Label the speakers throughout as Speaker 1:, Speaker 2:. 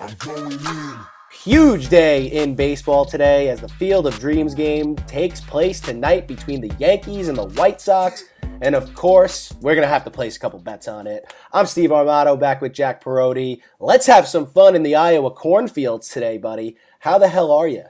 Speaker 1: I'm going in.
Speaker 2: Huge day in baseball today as the Field of Dreams game takes place tonight between the Yankees and the White Sox. And of course, we're going to have to place a couple bets on it. I'm Steve Armato back with Jack Perotti. Let's have some fun in the Iowa cornfields today, buddy. How the hell are you?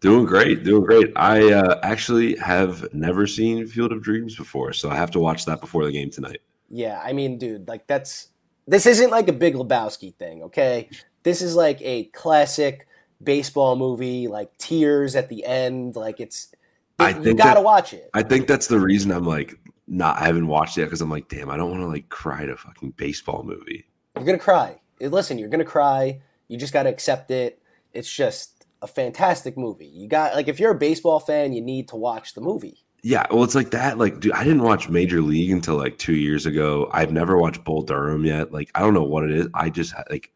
Speaker 3: Doing great, doing great. I uh, actually have never seen Field of Dreams before, so I have to watch that before the game tonight.
Speaker 2: Yeah, I mean, dude, like that's this isn't like a Big Lebowski thing, okay? This is like a classic baseball movie, like tears at the end. Like it's,
Speaker 3: I
Speaker 2: you
Speaker 3: think
Speaker 2: gotta
Speaker 3: that-
Speaker 2: watch it.
Speaker 3: I think that's the reason I'm like not. I haven't watched it because I'm like, damn, I don't want to like cry to a fucking baseball movie.
Speaker 2: You're gonna cry. Listen, you're gonna cry. You just gotta accept it. It's just a fantastic movie. You got like if you're a baseball fan, you need to watch the movie.
Speaker 3: Yeah, well, it's like that. Like, dude, I didn't watch Major League until like two years ago. I've never watched Bull Durham yet. Like, I don't know what it is. I just like,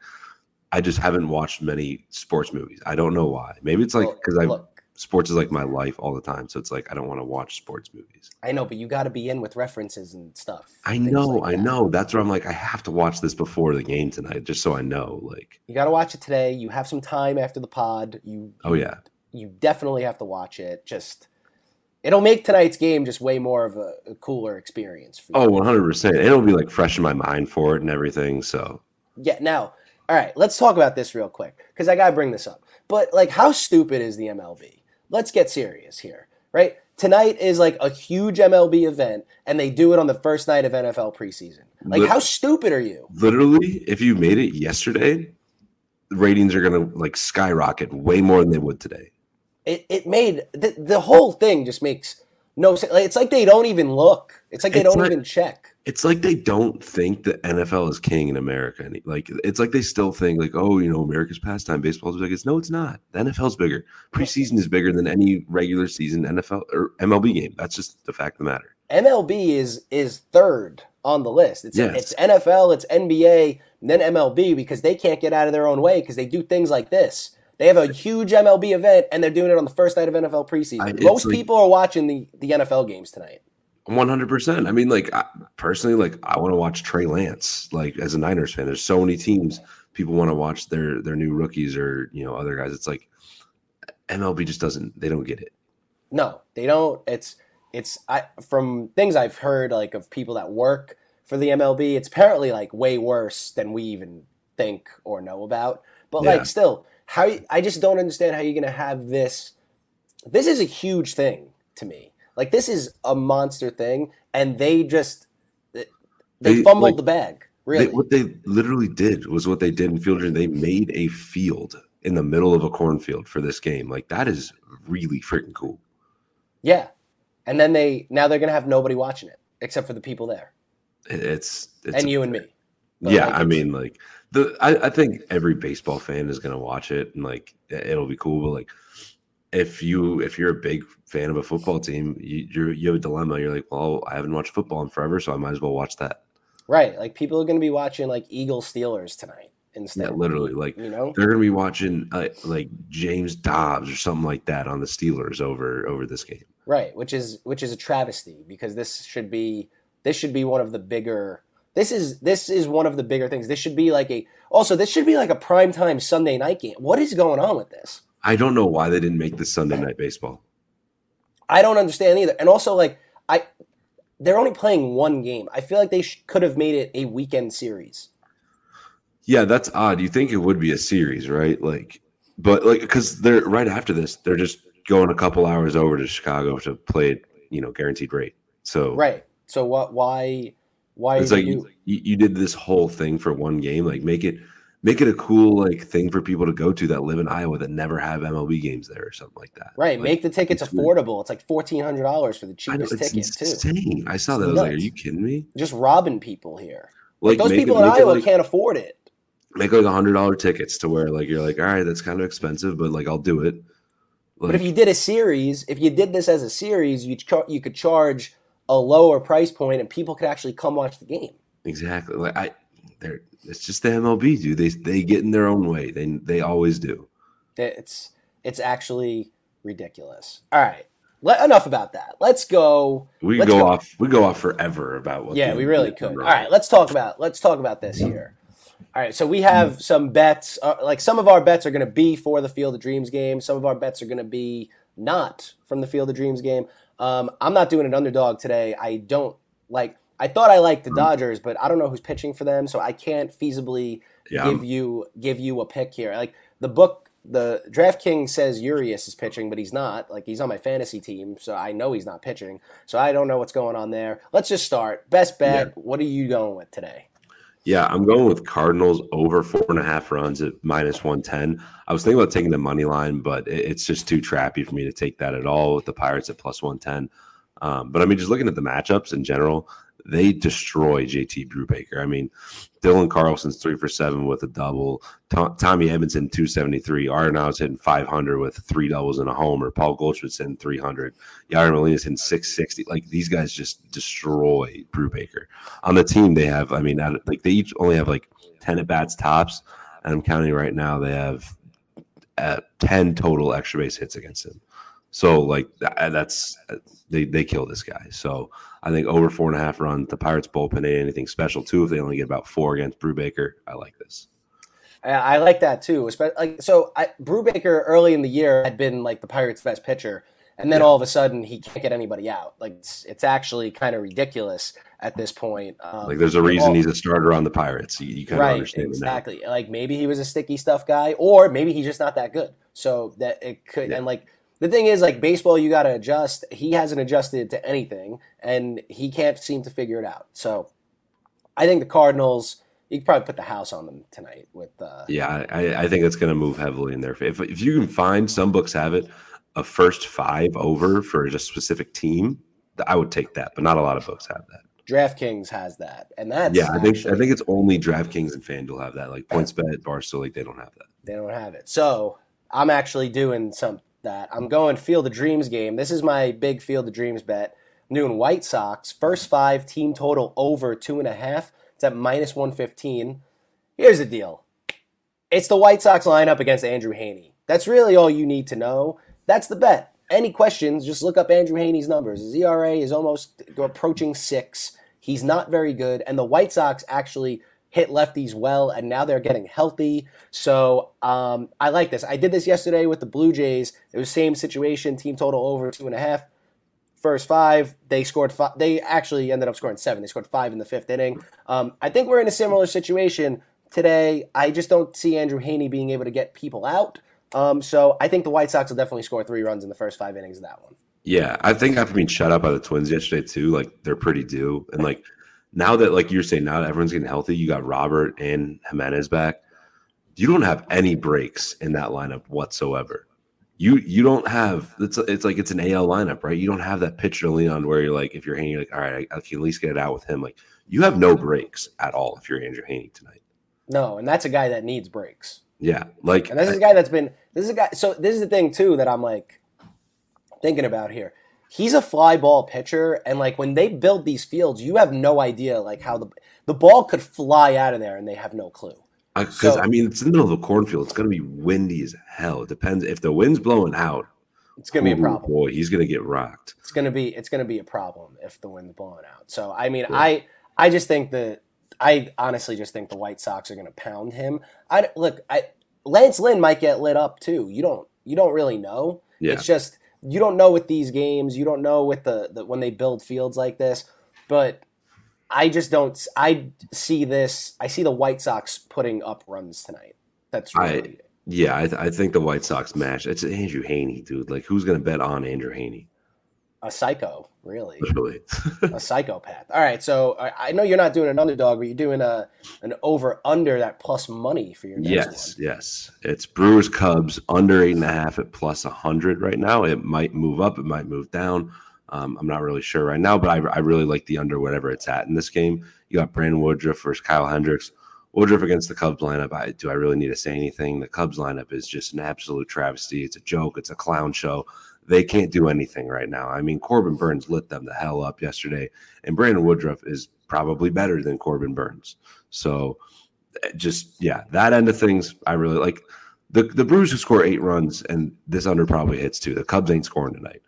Speaker 3: I just haven't watched many sports movies. I don't know why. Maybe it's like
Speaker 2: Well,
Speaker 3: because I
Speaker 2: look,
Speaker 3: sports is like my life all the time. So it's like I don't want to watch sports movies.
Speaker 2: I know, but you got to be in with references and stuff.
Speaker 3: I know,
Speaker 2: like
Speaker 3: I
Speaker 2: that.
Speaker 3: know. That's where I'm like, I have to watch this before the game tonight, just so I know. Like,
Speaker 2: You got to watch it today. You have some time after the pod. You
Speaker 3: oh yeah,
Speaker 2: you definitely have to watch it. Just it'll make tonight's game just way more of a, a cooler experience for you.
Speaker 3: oh 100. percent It'll be like fresh in my mind for it and everything. So
Speaker 2: Yeah. Now, all right, let's talk about this real quick because I gotta bring this up. But like, how stupid is the MLB? Let's get serious here, right? Tonight is like a huge MLB event, and they do it on the first night of NFL preseason. Like,
Speaker 3: Lit-
Speaker 2: how stupid are you?
Speaker 3: literally, if you made it yesterday, the ratings are gonna like skyrocket way more than they would today.
Speaker 2: It it made the, the whole thing just makes no sense. Like, it's like they don't even look. It's like they
Speaker 3: It's
Speaker 2: don't
Speaker 3: not-
Speaker 2: even check.
Speaker 3: It's like they don't think the NFL is king in America. And like, it's like they still think like, oh, you know, America's pastime, baseball's big. It's no, it's not. The NFL's bigger. Preseason is bigger than any regular season NFL or MLB game. That's just the fact of the matter.
Speaker 2: MLB is is third on the list. It's
Speaker 3: Yes.
Speaker 2: it's NFL, it's NBA, and then MLB because they can't get out of their own way because they do things like this. They have a huge MLB event and they're doing it on the first night of NFL preseason.
Speaker 3: I-
Speaker 2: Most
Speaker 3: like-
Speaker 2: people are watching the, the NFL games tonight.
Speaker 3: One hundred percent. I mean, like I, personally, like I want to watch Trey Lance. Like as a Niners fan, there's so many teams people want to watch their their new rookies or you know other guys. It's like MLB just doesn't. They don't get it.
Speaker 2: No, they don't. It's it's I from things I've heard like of people that work for the MLB. It's apparently like way worse than we even think or know about. But
Speaker 3: Yeah.
Speaker 2: like still, how I just don't understand how you're gonna have this. This is a huge thing to me. Like this is a monster thing, and they just they,
Speaker 3: They,
Speaker 2: fumbled
Speaker 3: like,
Speaker 2: the bag.
Speaker 3: They-
Speaker 2: Really,
Speaker 3: what they literally did was what they did in field. They made a field in the middle of a cornfield for this game. Like that is really freaking cool.
Speaker 2: yeah. And then they now they're gonna have nobody watching it except for the people there
Speaker 3: It's, it's
Speaker 2: and you and me. But,
Speaker 3: yeah,
Speaker 2: like,
Speaker 3: I mean, like the I, I think every baseball fan is gonna watch it and like it'll be cool. But like if you if you're a big fan of a football team, you you're, you have a dilemma. You're like, well, I haven't watched football in forever, so I might as well watch that.
Speaker 2: Right. Like people are going to be watching like Eagles Steelers tonight instead.
Speaker 3: Yeah, literally. Like
Speaker 2: You know?
Speaker 3: they're gonna be watching uh, like James Dobbs or something like that on the Steelers over over this game.
Speaker 2: Right. Which is which is a travesty because this should be this should be one of the bigger this is this is one of the bigger things. This should be like a also this should be like a primetime Sunday night game. What is going on with this?
Speaker 3: I don't know why they didn't make this Sunday night baseball.
Speaker 2: I don't understand either. And also like I they're only playing one game. I feel like they sh- could have made it a weekend series.
Speaker 3: Yeah, that's odd. You think it would be a series, right? Like, but like because they're right after this, they're just going a couple hours over to Chicago to play it, you know, guaranteed rate. So
Speaker 2: Right. So what why why
Speaker 3: it's like
Speaker 2: you
Speaker 3: you, you did this whole thing for one game. Like, make it make it a cool like thing for people to go to that live in Iowa that never have MLB games there or something like that.
Speaker 2: Right,
Speaker 3: Like,
Speaker 2: make the tickets
Speaker 3: it's weird.
Speaker 2: affordable. It's like fourteen hundred dollars for the cheapest
Speaker 3: it's
Speaker 2: ticket too.
Speaker 3: insane. I saw
Speaker 2: It's
Speaker 3: that. I was like, are you kidding me?
Speaker 2: Just robbing people here.
Speaker 3: Like
Speaker 2: Those people
Speaker 3: it,
Speaker 2: in Iowa
Speaker 3: like,
Speaker 2: can't afford it.
Speaker 3: make like a hundred dollar tickets to where like you're like, all right, that's kind of expensive, but like I'll do it.
Speaker 2: but if you did a series, if you did this as a series, you char- you could charge a lower price point, and people could actually come watch the game.
Speaker 3: Exactly. Like I, they're it's just the MLB, dude. They they get in their own way. They they always do.
Speaker 2: It's it's actually ridiculous. All right, Let, enough about that. Let's go.
Speaker 3: We
Speaker 2: Let's
Speaker 3: go,
Speaker 2: go.
Speaker 3: off. We go off forever about what.
Speaker 2: yeah, we really could. All right, let's talk about let's talk about this here. All right, so we have some bets. Uh, like some of our bets are going to be for the Field of Dreams game. Some of our bets are going to be not from the Field of Dreams game. Um, I'm not doing an underdog today. I don't like. I thought I liked the um, Dodgers, but I don't know who's pitching for them, so I can't feasibly
Speaker 3: Yeah,
Speaker 2: give you give you a pick here. Like the book, the DraftKings says Urias is pitching, but he's not. Like he's on my fantasy team, so I know he's not pitching. So I don't know what's going on there. Let's just start. Best bet. What are you going with today?
Speaker 3: yeah, I'm going with Cardinals over four and a half runs at minus one ten. I was thinking about taking the money line, but it's just too trappy for me to take that at all with the Pirates at plus one ten. Um, but I mean, just looking at the matchups in general, they destroy JT Brubaker. I mean, Dylan Carlson's three for seven with a double. To- Tommy Edmondson two seventy three. Arenado's hitting five hundred with three doubles and a homer. Paul Goldschmidt's hitting three hundred. Yadi Molina's hitting six sixty. Like these guys just destroy Brubaker. On the team, they have. I mean, like they each only have like ten at bats tops, and I'm counting right now. They have uh, ten total extra base hits against him. So like that, that's they they kill this guy. So I think over four and a half runs. The Pirates bullpen ain't anything special too. If they only get about four against Brubaker, I like this.
Speaker 2: I, I like that too. Especially like so, I, Brubaker early in the year had been like the Pirates' best pitcher, and then
Speaker 3: Yeah.
Speaker 2: all of a sudden he can't get anybody out. Like it's, it's actually kind of ridiculous at this point. Um,
Speaker 3: Like there's a reason
Speaker 2: all-
Speaker 3: he's a starter on the Pirates. You, you kind of
Speaker 2: right,
Speaker 3: understand it now.
Speaker 2: exactly. Like maybe he was a sticky stuff guy, or maybe he's just not that good. So that it could
Speaker 3: Yeah.
Speaker 2: and like. The thing is, like baseball, you got to adjust. He hasn't adjusted to anything, and he can't seem to figure it out. So, I think the Cardinals. You could probably put the house on them tonight with. Uh,
Speaker 3: Yeah, I, I think it's going to move heavily in there. If if you can find some books have it a first five over for just a specific team, I would take that. But not a lot of books have that.
Speaker 2: DraftKings has that, and that's
Speaker 3: yeah, I think I think it's only DraftKings and FanDuel have that. Like PointsBet, Barstool, like they don't have that.
Speaker 2: they don't have it. So I'm actually doing some that. I'm going Field of Dreams game. This is my big Field of Dreams bet. I'm White Sox first five team total over two and a half. It's at minus one fifteen. Here's the deal. It's the White Sox lineup against Andrew Heaney. That's really all you need to know. That's the bet. Any questions, just look up Andrew Heaney's numbers. His ERA is almost approaching six. He's not very good. And the White Sox actually hit lefties well, and now they're getting healthy. So um, I like this. I did this yesterday with the Blue Jays. It was same situation, team total over two and a half. First five, they scored five. They actually ended up scoring seven. They scored five in the fifth inning. Um, I think we're in a similar situation today. I just don't see Andrew Heaney being able to get people out. Um, so I think the White Sox will definitely score three runs in the first five innings of that one.
Speaker 3: Yeah, I think after being shut out by the Twins yesterday too, like they're pretty due. And like now that like you're saying, now that everyone's getting healthy, you got Robert and Jimenez back. You don't have any breaks in that lineup whatsoever. You you don't have it's it's like it's an AL lineup, right? You don't have that pitcher to lean on where you're like if you're Heaney, like all right, I, I can at least get it out with him. Like you have no breaks at all if you're Andrew Heaney tonight.
Speaker 2: No, and that's a guy that needs breaks.
Speaker 3: Yeah, like
Speaker 2: And this is a guy that's been this is a guy so this is the thing too that I'm like thinking about here. He's a fly ball pitcher and like when they build these fields, you have no idea like how the the ball could fly out of there and they have no clue.
Speaker 3: Uh, because
Speaker 2: so-
Speaker 3: I mean it's in the middle of a cornfield. It's going to be windy as hell. It depends if the wind's blowing out.
Speaker 2: It's going to be a
Speaker 3: oh,
Speaker 2: problem.
Speaker 3: Boy, he's going to get rocked.
Speaker 2: It's going to be it's going to be a problem if the wind's blowing out. So I mean,
Speaker 3: Yeah.
Speaker 2: I I just think that I honestly just think the White Sox are going to pound him. I look, I Lance Lynn might get lit up too. You don't you don't really know.
Speaker 3: Yeah.
Speaker 2: It's just you don't know with these games. You don't know with the, the when they build fields like this. But I just don't. I see this. I see the White Sox putting up runs tonight. That's
Speaker 3: I-
Speaker 2: really
Speaker 3: Yeah, I, th- I think the White Sox match. It's Andrew Heaney, dude. Like, who's going to bet on Andrew Heaney?
Speaker 2: A psycho. Really,
Speaker 3: Literally.
Speaker 2: a psychopath. All right, so I, I know you're not doing an underdog, but you're doing a an over under that plus money for your next
Speaker 3: yes,
Speaker 2: one.
Speaker 3: yes. It's Brewers Cubs under eight and a half at plus 100 right now. It might move up, it might move down. Um, I'm not really sure right now, but I, I really like the under whatever it's at in this game. You got Brandon Woodruff versus Kyle Hendricks. Woodruff against the Cubs lineup. I, do I really need to say anything? The Cubs lineup is just an absolute travesty. It's a joke. It's a clown show. They can't do anything right now. I mean, Corbin Burnes lit them the hell up yesterday, and Brandon Woodruff is probably better than Corbin Burnes. So, eh, just yeah, that end of things, I really like. The the Brewers who score eight runs, and this under probably hits too. The Cubs ain't scoring tonight.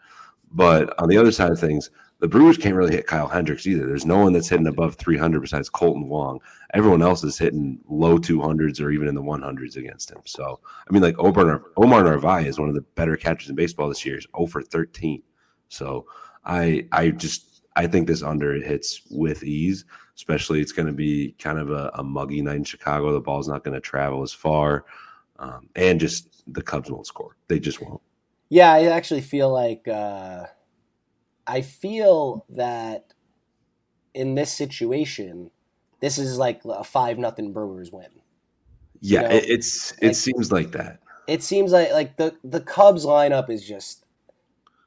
Speaker 3: But on the other side of things, The Brewers can't really hit Kyle Hendricks either. There's no one that's hitting above 300 besides Kolten Wong. Everyone else is hitting low 200s or even in the 100s against him. So, I mean, like Omar, Omar Narvaez is one of the better catchers in baseball this year. Is 0 for 13. So, I I just I think this under hits with ease. Especially, it's going to be kind of a, a, muggy night in Chicago. The ball's not going to travel as far, um, and just the Cubs won't score. They just won't.
Speaker 2: Yeah, I actually feel like uh, I feel that in this situation, this is like a five nothing Brewers win.
Speaker 3: Yeah, you know? it's it like, seems like that.
Speaker 2: It seems like like the the Cubs lineup is just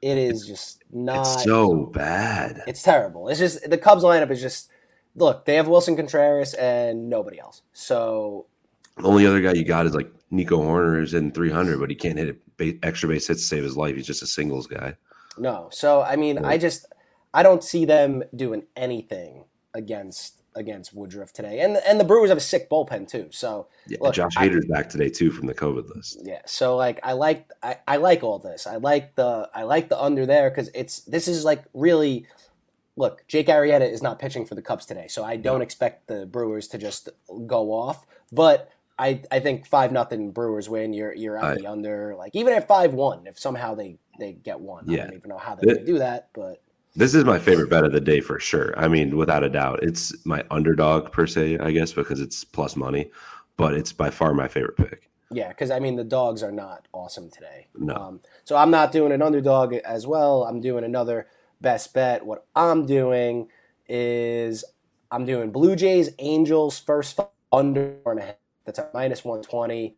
Speaker 2: it is just not
Speaker 3: it's so bad.
Speaker 2: It's terrible. It's just the Cubs lineup is just look, they have Willson Contreras and nobody else. So
Speaker 3: the only other guy you got is like Nico Hoerner is in 300, but he can't hit a extra base hit to save his life. He's just a singles guy.
Speaker 2: No. So I mean, yeah. I just I don't see them doing anything against against Woodruff today. And and the Brewers have a sick bullpen too. So
Speaker 3: yeah, look, Josh Hader's I, back today too from the COVID list.
Speaker 2: Yeah. So like I like I, I like all this. I like the I like the under there because it's this is like really look, Jake Arrieta is not pitching for the Cubs today, so I don't expect the Brewers to just go off. But I, I think five nothing Brewers win. You're you're at the under. Like even at five one, if somehow they they get one, yeah. I don't even know how they're do that. But
Speaker 3: this is my favorite bet of the day for sure. I mean, without a doubt, it's my underdog per se, I guess, because it's plus money. But it's by far my favorite pick.
Speaker 2: Yeah, because I mean the dogs are not awesome today.
Speaker 3: No. Um,
Speaker 2: so I'm not doing an underdog as well. I'm doing another best bet. What I'm doing is I'm doing Blue Jays, Angels, first under and a half. That's at minus 120.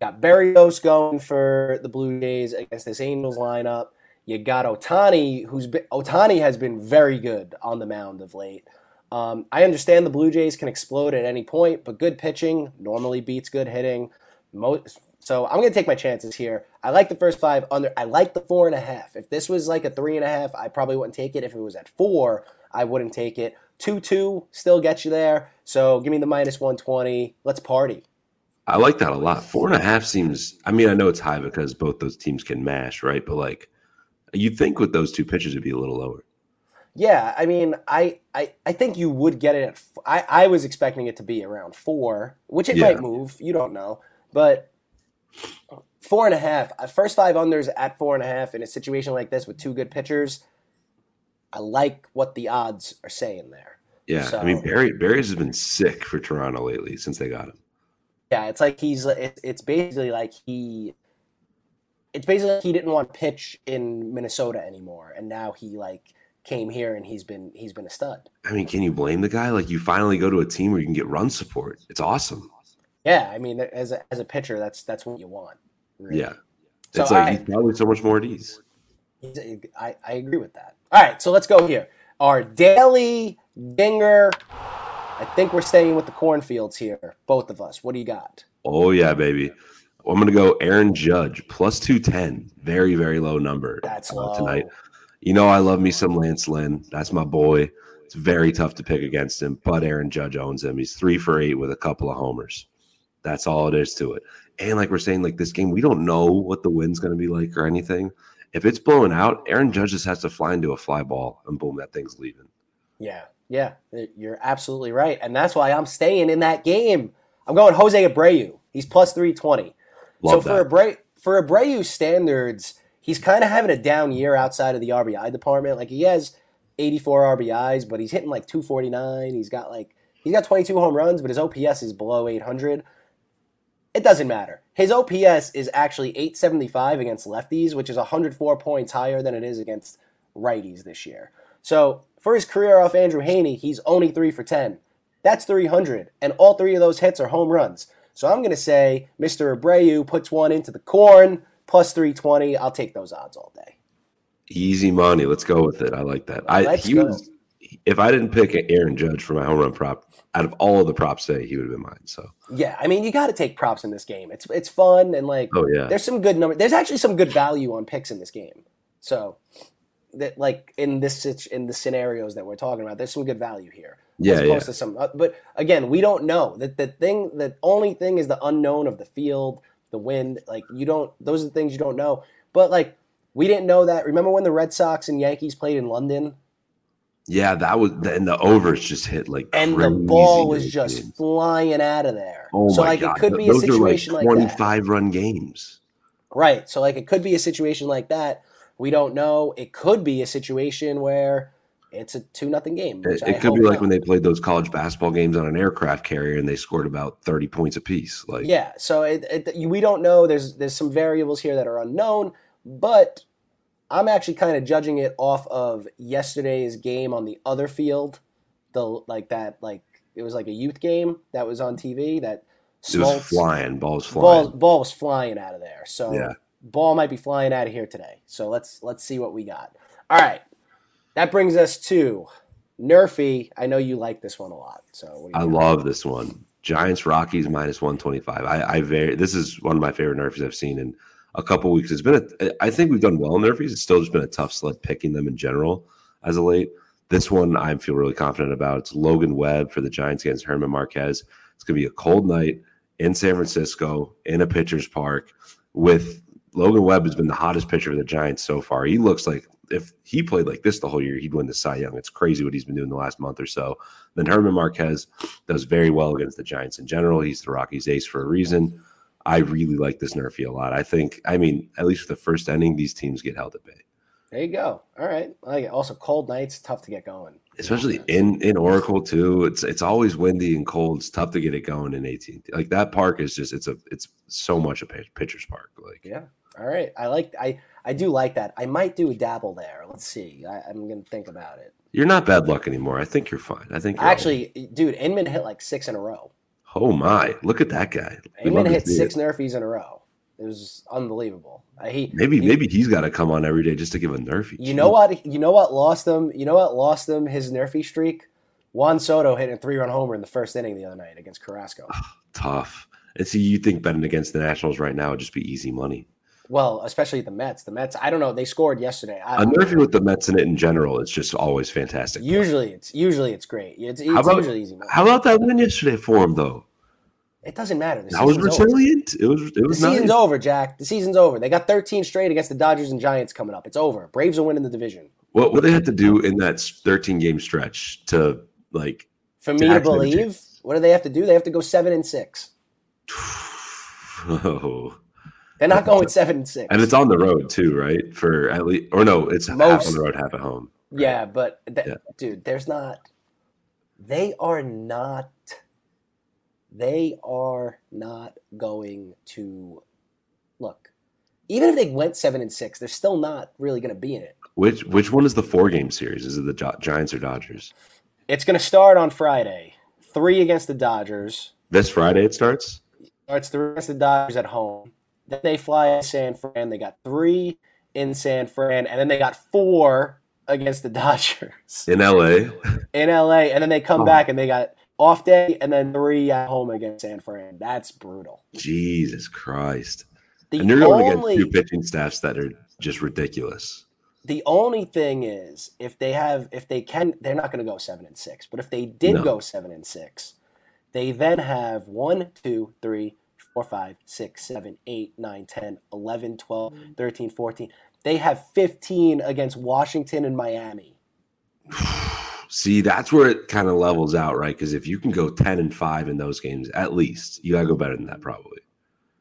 Speaker 2: Got Berrios going for the Blue Jays against this Angels lineup. You got Ohtani, who's been, Ohtani has been very good on the mound of late. Um, I understand the Blue Jays can explode at any point, but good pitching normally beats good hitting. Most, so I'm going to take my chances here. I like the first five under. I like the four and a half. If this was like a three and a half, I probably wouldn't take it. If it was at four, I wouldn't take it. Two two still gets you there. So give me the minus one twenty. Let's party.
Speaker 3: I like that a lot. Four and a half seems. I mean, I know it's high because both those teams can mash, right? But like, you'd think with those two pitches, it'd be a little lower.
Speaker 2: Yeah, I mean, I, I, I think you would get it at. I, I was expecting it to be around four, which it yeah. might move. You don't know, but four and a half. Uh, first five unders at four and a half in a situation like this with two good pitchers. I like what the odds are saying there.
Speaker 3: Yeah, so, I mean Barry Barry's has been sick for Toronto lately since they got him.
Speaker 2: Yeah, it's like he's it's, basically like he it's basically like he didn't want to pitch in Minnesota anymore and now he like came here and he's been he's been a stud.
Speaker 3: I mean, can you blame the guy? Like you finally go to a team where you can get run support. It's awesome.
Speaker 2: Yeah, I mean, as a, as a pitcher, that's that's what you want.
Speaker 3: Really. Yeah, so it's like I, he's probably so much more at ease.
Speaker 2: I, I agree with that. All right, so let's go here. Our daily dinger. I think we're staying with the cornfields here, both of us. What do you got?
Speaker 3: Oh yeah, baby. I'm gonna go Aaron Judge plus two ten. Very very low number.
Speaker 2: That's uh, low.
Speaker 3: tonight. You know I love me some Lance Lynn. That's my boy. It's very tough to pick against him, but Aaron Judge owns him. He's three for eight with a couple of homers. That's all it is to it. And like we're saying, like this game, we don't know what the wind's going to be like or anything. If it's blowing out, Aaron Judge just has to fly into a fly ball and boom, that thing's leaving.
Speaker 2: Yeah, yeah, you're absolutely right. And that's why I'm staying in that game. I'm going Jose Abreu. He's plus 320. Love so that. for Abreu, for Abreu standards, he's kind of having a down year outside of the RBI department. Like he has 84 RBIs, but he's hitting like 249. He's got like he's got 22 home runs, but his OPS is below 800 it doesn't matter. His OPS is actually 875 against lefties, which is 104 points higher than it is against righties this year. So for his career off Andrew Heaney, he's only three for 10. That's 300, and all three of those hits are home runs. So I'm going to say Mr. Abreu puts one into the corn, plus 320. I'll take those odds all day.
Speaker 3: Easy money. Let's go with it. I like that. I, he was, if I didn't pick Aaron Judge for my home run prop, out of all of the props today, he would have been mine. So
Speaker 2: yeah, I mean, you got to take props in this game. It's it's fun and like
Speaker 3: oh yeah,
Speaker 2: there's some good number. There's actually some good value on picks in this game. So that like in this in the scenarios that we're talking about, there's some good value here.
Speaker 3: Yeah, as opposed
Speaker 2: yeah. to some. Uh, but again, we don't know that the thing. The only thing is the unknown of the field, the wind. Like you don't. Those are the things you don't know. But like we didn't know that. Remember when the Red Sox and Yankees played in London
Speaker 3: Yeah, that was and the overs just hit like
Speaker 2: and the ball was just games. flying out of there.
Speaker 3: Oh
Speaker 2: so
Speaker 3: my
Speaker 2: like
Speaker 3: God.
Speaker 2: it could be
Speaker 3: Those
Speaker 2: a situation
Speaker 3: are like
Speaker 2: like
Speaker 3: 25 run games.
Speaker 2: Right. So like it could be a situation like that. We don't know. It could be a situation where it's a two nothing game.
Speaker 3: It, it could be like
Speaker 2: not.
Speaker 3: when they played those college basketball games on an aircraft carrier and they scored about 30 points apiece. Like
Speaker 2: Yeah. So it, it, we don't know. There's there's some variables here that are unknown, but I'm actually kind of judging it off of yesterday's game on the other field, the like that like it was like a youth game that was on TV that
Speaker 3: it was flying, balls
Speaker 2: ball
Speaker 3: flying.
Speaker 2: ball was flying out of there. So
Speaker 3: Yeah.
Speaker 2: ball might be flying out of here today. So let's let's see what we got. All right, that brings us to Nerfy. I know you like this one a lot. So what do you
Speaker 3: I love this one. Giants Rockies minus 125. I, I very this is one of my favorite Nerfies I've seen in a couple weeks. It's been a I think we've done well in Nerfies. It's still just been a tough sled picking them in general as of late. This one I feel really confident about. It's Logan Webb for the Giants against German Marquez. It's gonna be a cold night in San Francisco in a pitcher's park with Logan Webb has been the hottest pitcher for the Giants so far. He looks like if he played like this the whole year, he'd win the Cy Young. It's crazy what he's been doing the last month or so. Then German Marquez does very well against the Giants in general. He's the Rockies ace for a reason. I really like this Nerfy a lot. I think, I mean, at least for the first inning, these teams get held at bay,
Speaker 2: There you go. All right. I like it. Also, cold nights tough to get going.
Speaker 3: especially in in Oracle too. It's it's always windy and cold. It's tough to get it going in 18. Like that park is just it's a it's so much a pitcher's park. Like
Speaker 2: Yeah. All right. I like. I I do like that. I might do a dabble there. Let's see. I, I'm gonna think about it.
Speaker 3: you're not bad luck anymore. I think you're fine. I think
Speaker 2: Actually, dude, Inman hit like six in a row.
Speaker 3: Oh my! Look at that guy. We
Speaker 2: Inman
Speaker 3: love
Speaker 2: hit six
Speaker 3: it.
Speaker 2: Nerfies in a row. It was unbelievable. Uh, he
Speaker 3: Maybe
Speaker 2: he-
Speaker 3: maybe he's got to come on every day just to give a nerfy.
Speaker 2: You know what? You know what lost him? You know what lost him his Nerfy streak? Juan Soto hit a three run homer in the first inning the other night against Carrasco.
Speaker 3: Tough. And see, you think betting against the Nationals right now would just be easy money.
Speaker 2: Well, especially the Mets. The Mets. I don't know. They scored yesterday. I,
Speaker 3: A nerfy with the Mets in it in general is just always fantastic.
Speaker 2: usually it's usually it's great. It's, it's
Speaker 3: How about-
Speaker 2: usually easy. money.
Speaker 3: How about that win yesterday for him though?
Speaker 2: It doesn't matter. The
Speaker 3: That was
Speaker 2: season's over.
Speaker 3: resilient. It was it
Speaker 2: The
Speaker 3: was
Speaker 2: season's
Speaker 3: nice.
Speaker 2: over, Jack. The season's over. They got 13 straight against the Dodgers and Giants coming up. It's over. Braves are winning the division.
Speaker 3: What what they had to do in that 13 game stretch to like
Speaker 2: For me to
Speaker 3: Actually,
Speaker 2: believe, what do they have to do? They have to go seven and six.
Speaker 3: oh.
Speaker 2: They're not going seven and six.
Speaker 3: And it's on the road too, right? For at least or no, it's half
Speaker 2: Most-
Speaker 3: on the road, half at home.
Speaker 2: Yeah, but th-
Speaker 3: Yeah.
Speaker 2: dude, there's not. They are not. They are not going to look. Even if they went seven and six, they're still not really going to be in it.
Speaker 3: Which which one is the four game series? Is it the Gi- Giants or Dodgers?
Speaker 2: It's going to start on Friday. Three against the Dodgers.
Speaker 3: This Friday it starts.
Speaker 2: Starts three against the Dodgers at home. Then they fly to San Fran. They got three in San Fran, and then they got four against the Dodgers.
Speaker 3: in LA.
Speaker 2: in LA, and then they come
Speaker 3: Oh.
Speaker 2: back and they got off day and then three at home against San Fran. That's brutal.
Speaker 3: Jesus Christ.
Speaker 2: The
Speaker 3: and you're going
Speaker 2: only
Speaker 3: against two pitching staffs that are just ridiculous.
Speaker 2: the only thing is if they have if they can they're not going to go seven and six. But if they did
Speaker 3: No.
Speaker 2: go seven and six, they then have one, two, three, four, five, six, seven, eight, nine, 10, 11, 12, mm-hmm. 13, 14. They have 15 against Washington and Miami.
Speaker 3: See, that's where it kind of levels out, right? Because if you can go 10 and 5 in those games, at least, you got to go better than that, probably.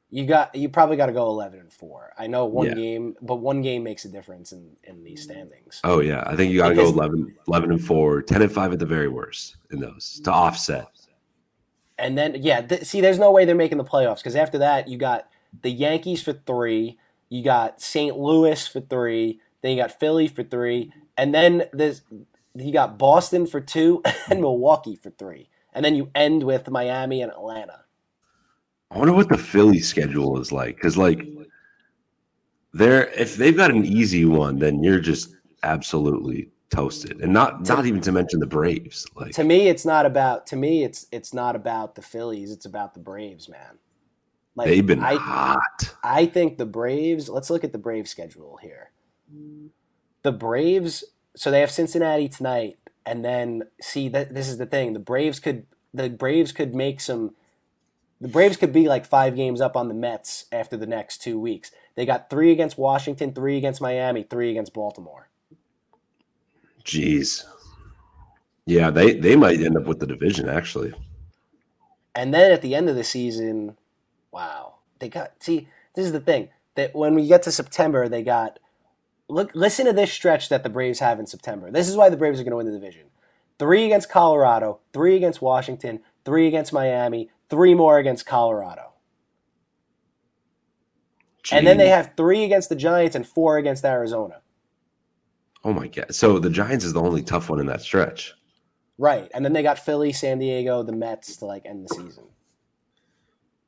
Speaker 2: You got you probably got to go 11 and 4. I know one
Speaker 3: Yeah.
Speaker 2: game, but one game makes a difference in in these mm-hmm. standings.
Speaker 3: Oh, yeah. I think you got to go
Speaker 2: Because-
Speaker 3: 11, 11 and 4, 10 and 5 at the very worst in those to mm-hmm. offset.
Speaker 2: And then, yeah, th- see, there's no way they're making the playoffs because after that, you got the Yankees for three, you got St. Louis for three, then you got Philly for three, and then there's you got Boston for two and Milwaukee for three, and then you end with Miami and Atlanta.
Speaker 3: I wonder what the Philly schedule is like. Because, like, they're if they've got an easy one, then you're just absolutely toasted. And not not even to mention the Braves. Like,
Speaker 2: To me, it's not about to me it's it's not about the Phillies, it's about the Braves, man. Like
Speaker 3: they've been
Speaker 2: I,
Speaker 3: hot.
Speaker 2: I think the Braves, let's look at the Braves schedule here. The Braves, so they have Cincinnati tonight and then see that this is the thing. The Braves could the Braves could make some the Braves could be like 5 games up on the Mets after the next 2 weeks. They got 3 against Washington, 3 against Miami, 3 against Baltimore.
Speaker 3: Jeez. Yeah, they they might end up with the division actually.
Speaker 2: And then at the end of the season, wow, they got see. This is the thing that when we get to September, they got look. Listen to this stretch that the Braves have in September. This is why the Braves are going to win the division. Three against Colorado, three against Washington, three against Miami, three more against Colorado. And then they have three against the Giants and four against Arizona.
Speaker 3: Oh my god! So the Giants is the only tough one in that stretch.
Speaker 2: Right. And then they got Philly, San Diego, the Mets to like end the season.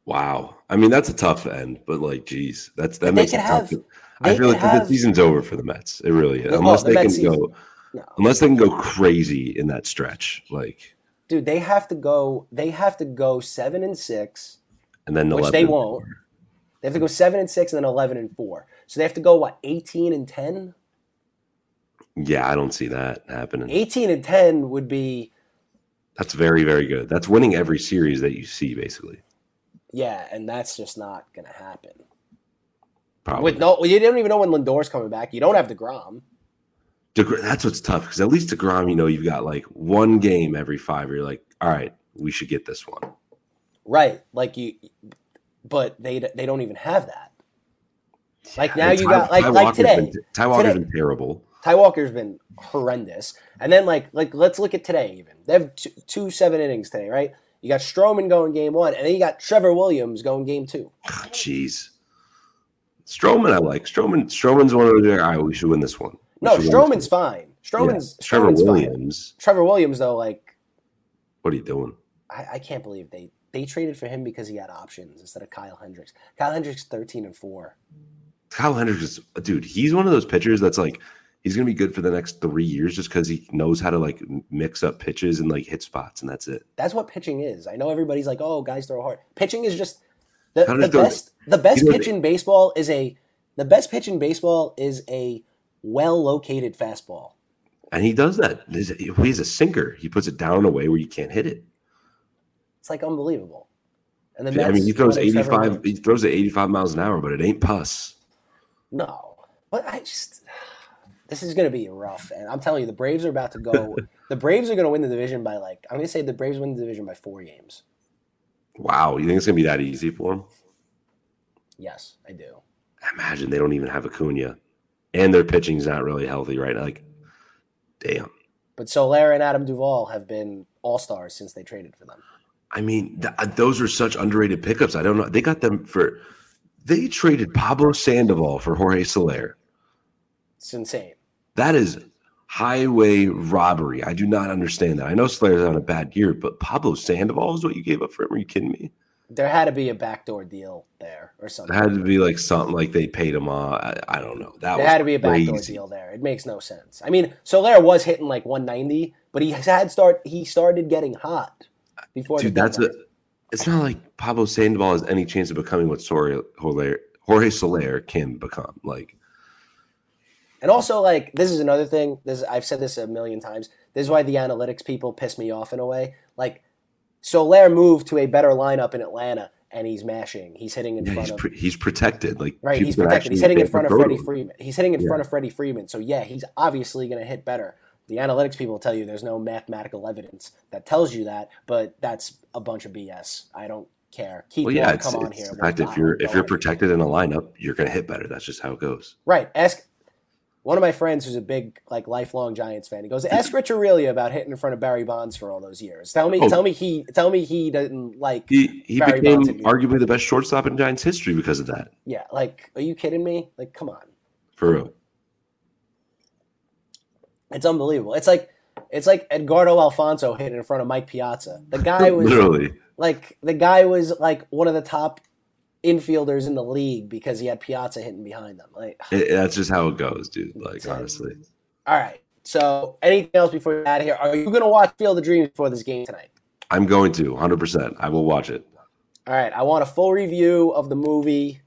Speaker 3: Wow. I mean, that's a tough end, but like, geez, that's that makes it tough. I feel like
Speaker 2: have-
Speaker 3: the season's over for the Mets. It really is.
Speaker 2: Well,
Speaker 3: Unless
Speaker 2: the
Speaker 3: they can
Speaker 2: season-
Speaker 3: go,
Speaker 2: No.
Speaker 3: unless they can go crazy in that stretch, like,
Speaker 2: Dude, they have to go they have to go seven and six.
Speaker 3: and then
Speaker 2: Which
Speaker 3: 11
Speaker 2: they won't. They have to go seven and six and then eleven and four. So they have to go what, eighteen and ten?
Speaker 3: Yeah, I don't see that happening.
Speaker 2: Eighteen and ten would be
Speaker 3: That's very, very good. That's winning every series that you see, basically.
Speaker 2: yeah, and that's just not gonna happen.
Speaker 3: Probably.
Speaker 2: With no you don't even know when Lindor's coming back. You don't have DeGrom.
Speaker 3: DeGr- that's what's tough because at least Degrom, you know, you've got like one game every five. Where you're like, all right, we should get this one.
Speaker 2: Right. Like you but they they don't even have that. Like now
Speaker 3: And
Speaker 2: you
Speaker 3: Ty-
Speaker 2: got like
Speaker 3: Ty
Speaker 2: like
Speaker 3: Walker's
Speaker 2: today.
Speaker 3: Been, Ty Walker's
Speaker 2: Today.
Speaker 3: been terrible.
Speaker 2: Ty Walker's been horrendous. And then like like let's look at today even. They have two, two seven innings today, right? You got Stroman going game one, and then you got Trevor Williams going game two.
Speaker 3: Ah, Jeez. Stroman, I like Stroman. Stroman's one of those. All right, we should win this one. We
Speaker 2: No, Stroman's fine. Stroman's
Speaker 3: Yeah, Trevor
Speaker 2: Stroman's fine.
Speaker 3: Williams.
Speaker 2: Trevor Williams though, like
Speaker 3: What are you doing?
Speaker 2: I, I can't believe they they traded for him because he had options instead of Kyle Hendricks. Kyle Hendricks thirteen and four.
Speaker 3: Kyle Hendricks is dude. He's one of those pitchers that's like he's gonna be good for the next three years just because he knows how to like mix up pitches and like hit spots, and that's it.
Speaker 2: That's what pitching is. I know everybody's like, oh, guys throw hard. Pitching is just the, the best. The best pitch in baseball is a the best pitch in baseball is a well located fastball.
Speaker 3: And he does that. He's a, sinker. He puts it down a way where you can't hit it.
Speaker 2: It's like unbelievable. And the
Speaker 3: I mean, he throws 85. He throws at 85 miles an hour, but it ain't pus.
Speaker 2: No, but I just this is going to be rough, and I'm telling you, the Braves are about to go. the Braves are going to win the division by like I'm going to say the Braves win the division by four games.
Speaker 3: Wow, you think it's gonna be that easy for them?
Speaker 2: Yes, I do.
Speaker 3: Imagine they don't even have Acuna, and their pitching's not really healthy right now. Like, damn.
Speaker 2: But Soler and Adam Duvall have been all stars since they traded for them.
Speaker 3: I mean, th- uh, those are such underrated pickups. I don't know. They got them for. They traded Pablo Sandoval for Jorge Soler.
Speaker 2: It's insane.
Speaker 3: That is highway robbery. I do not understand that. I know Soler's on a bad year, but Pablo Sandoval is what you gave up for him. Are you kidding me?
Speaker 2: There had to be a backdoor deal there or
Speaker 3: It
Speaker 2: something.
Speaker 3: had to be like something like they paid him off. I, I don't know. That
Speaker 2: There
Speaker 3: was
Speaker 2: had to be a backdoor deal there. It makes no sense. I mean, Soler was hitting like 190, but he had start he started getting hot before
Speaker 3: Dude, that's a. It's not like Pablo Sandoval has any chance of becoming what Soler, Jorge, Jorge Soler can become. Like,
Speaker 2: And also, like, this is another thing. This I've said this a million times. This is why the analytics people piss me off in a way. Like, Soler moved to a better lineup in Atlanta, and he's mashing. He's hitting in
Speaker 3: yeah,
Speaker 2: front
Speaker 3: he's
Speaker 2: of
Speaker 3: pre- he's protected. Like,
Speaker 2: right. He's protected. He's hitting in front of Freddie. Freeman. He's hitting in
Speaker 3: Yeah.
Speaker 2: front of Freddie Freeman. So yeah, he's obviously going to hit better. The analytics people tell you there's no mathematical evidence that tells you that, but that's a bunch of BS. I don't care. Keith
Speaker 3: Well, yeah, it's,
Speaker 2: come on here.
Speaker 3: fact if you're if you're protected in a lineup, you're gonna hit better. That's just how it goes.
Speaker 2: Right. Ask one of my friends who's a big, like, lifelong Giants fan. He goes, "Ask Rich Aurilia about hitting in front of Barry Bonds for all those years. Tell me,
Speaker 3: Oh.
Speaker 2: tell me he, tell me he doesn't like.
Speaker 3: He he
Speaker 2: Barry
Speaker 3: became
Speaker 2: Bonds
Speaker 3: arguably the best shortstop in Giants history because of that.
Speaker 2: Yeah, like, are you kidding me? Like, come on,
Speaker 3: For real.
Speaker 2: it's unbelievable. It's like, it's like Edgardo Alfonzo hitting in front of Mike Piazza. The guy was
Speaker 3: Literally.
Speaker 2: like, the guy was like one of the top infielders in the league because he had Piazza hitting behind them. Like,
Speaker 3: It- that's just how it goes, dude. Like honestly.
Speaker 2: all right. So, anything else before we get out of here? Are you going to watch Field of Dreams before this game tonight?
Speaker 3: I'm going to 100%. I will watch it.
Speaker 2: All right, I want a full review of the movie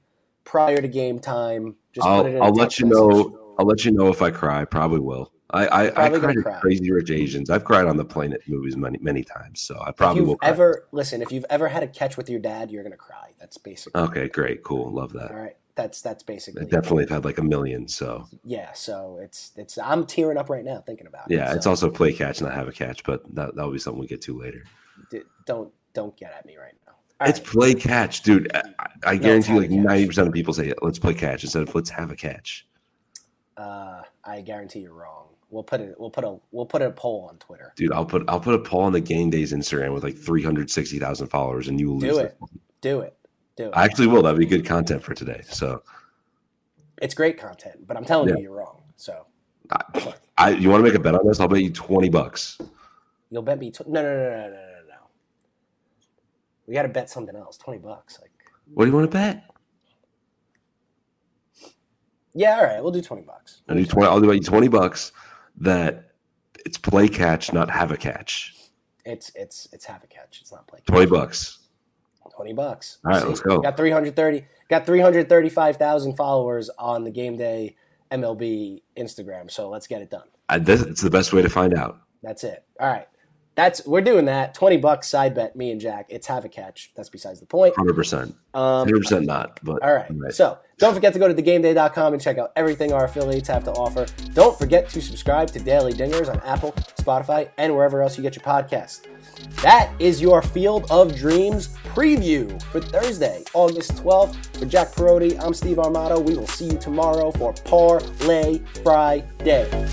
Speaker 2: prior to game time. Just
Speaker 3: I'll,
Speaker 2: put it in a
Speaker 3: I'll let you
Speaker 2: message.
Speaker 3: know. I'll let you know if I cry. Probably will. I I, I cried at
Speaker 2: cry.
Speaker 3: Crazy Rich Asians. I've cried on the Planet movies many many times, so I
Speaker 2: If
Speaker 3: probably will.
Speaker 2: ever listen, if you've ever had a catch with your dad, you're gonna cry. That's basically
Speaker 3: Okay, great, cool, love that.
Speaker 2: all right. That's that's basically
Speaker 3: They definitely have had like a million. So
Speaker 2: yeah. So it's it's I'm tearing up right now thinking about it.
Speaker 3: yeah, it's also play catch, and not have a catch, but that that'll be something we get to later.
Speaker 2: d- don't don't get at me right now. All
Speaker 3: It's
Speaker 2: right.
Speaker 3: play catch, dude. I, I
Speaker 2: it's
Speaker 3: guarantee like ninety percent of people say, "Let's play catch" instead of "Let's have a catch."
Speaker 2: Uh, I guarantee you're wrong. We'll put it. We'll put a. We'll put a poll on Twitter.
Speaker 3: Dude, I'll put I'll put a poll on the Game Days Instagram with like three hundred sixty thousand followers, and you will
Speaker 2: Do
Speaker 3: lose.
Speaker 2: it. Do it. Do it.
Speaker 3: I actually will. That'd be good content for today. So,
Speaker 2: it's great content, but I'm telling
Speaker 3: Yeah.
Speaker 2: you, you're wrong. So
Speaker 3: I, I you want to make a bet on this? I'll bet you twenty bucks.
Speaker 2: you'll bet me. Tw- no, no, no, no, no, no, no. We got to bet something else. Twenty bucks. Like,
Speaker 3: What do you want to bet?
Speaker 2: yeah, all right. We'll do twenty bucks.
Speaker 3: I'll do twenty. I'll do you twenty bucks. That it's play catch, not have a catch.
Speaker 2: It's it's it's have a catch. It's not play.
Speaker 3: Twenty bucks.
Speaker 2: Twenty bucks.
Speaker 3: All right, let's go.
Speaker 2: Got three hundred thirty. Got three hundred thirty-five thousand followers on the Game Day MLB Instagram. So let's get it done.
Speaker 3: I, this, it's the best way to find out.
Speaker 2: That's it. All right. That's we're doing that. Twenty bucks side bet. Me and Jack. It's have a catch. That's besides the point.
Speaker 3: Hundred percent.
Speaker 2: Um,
Speaker 3: Hundred percent not. But
Speaker 2: All right. So don't forget to go to thegameday.com and check out everything our affiliates have to offer. Don't forget to subscribe to Daily Dingers on Apple, Spotify, and wherever else you get your podcast. That is your Field of Dreams preview for Thursday, August 12th. For Jack Perotti, I'm Steve Armato. We will see you tomorrow for Parlay Friday.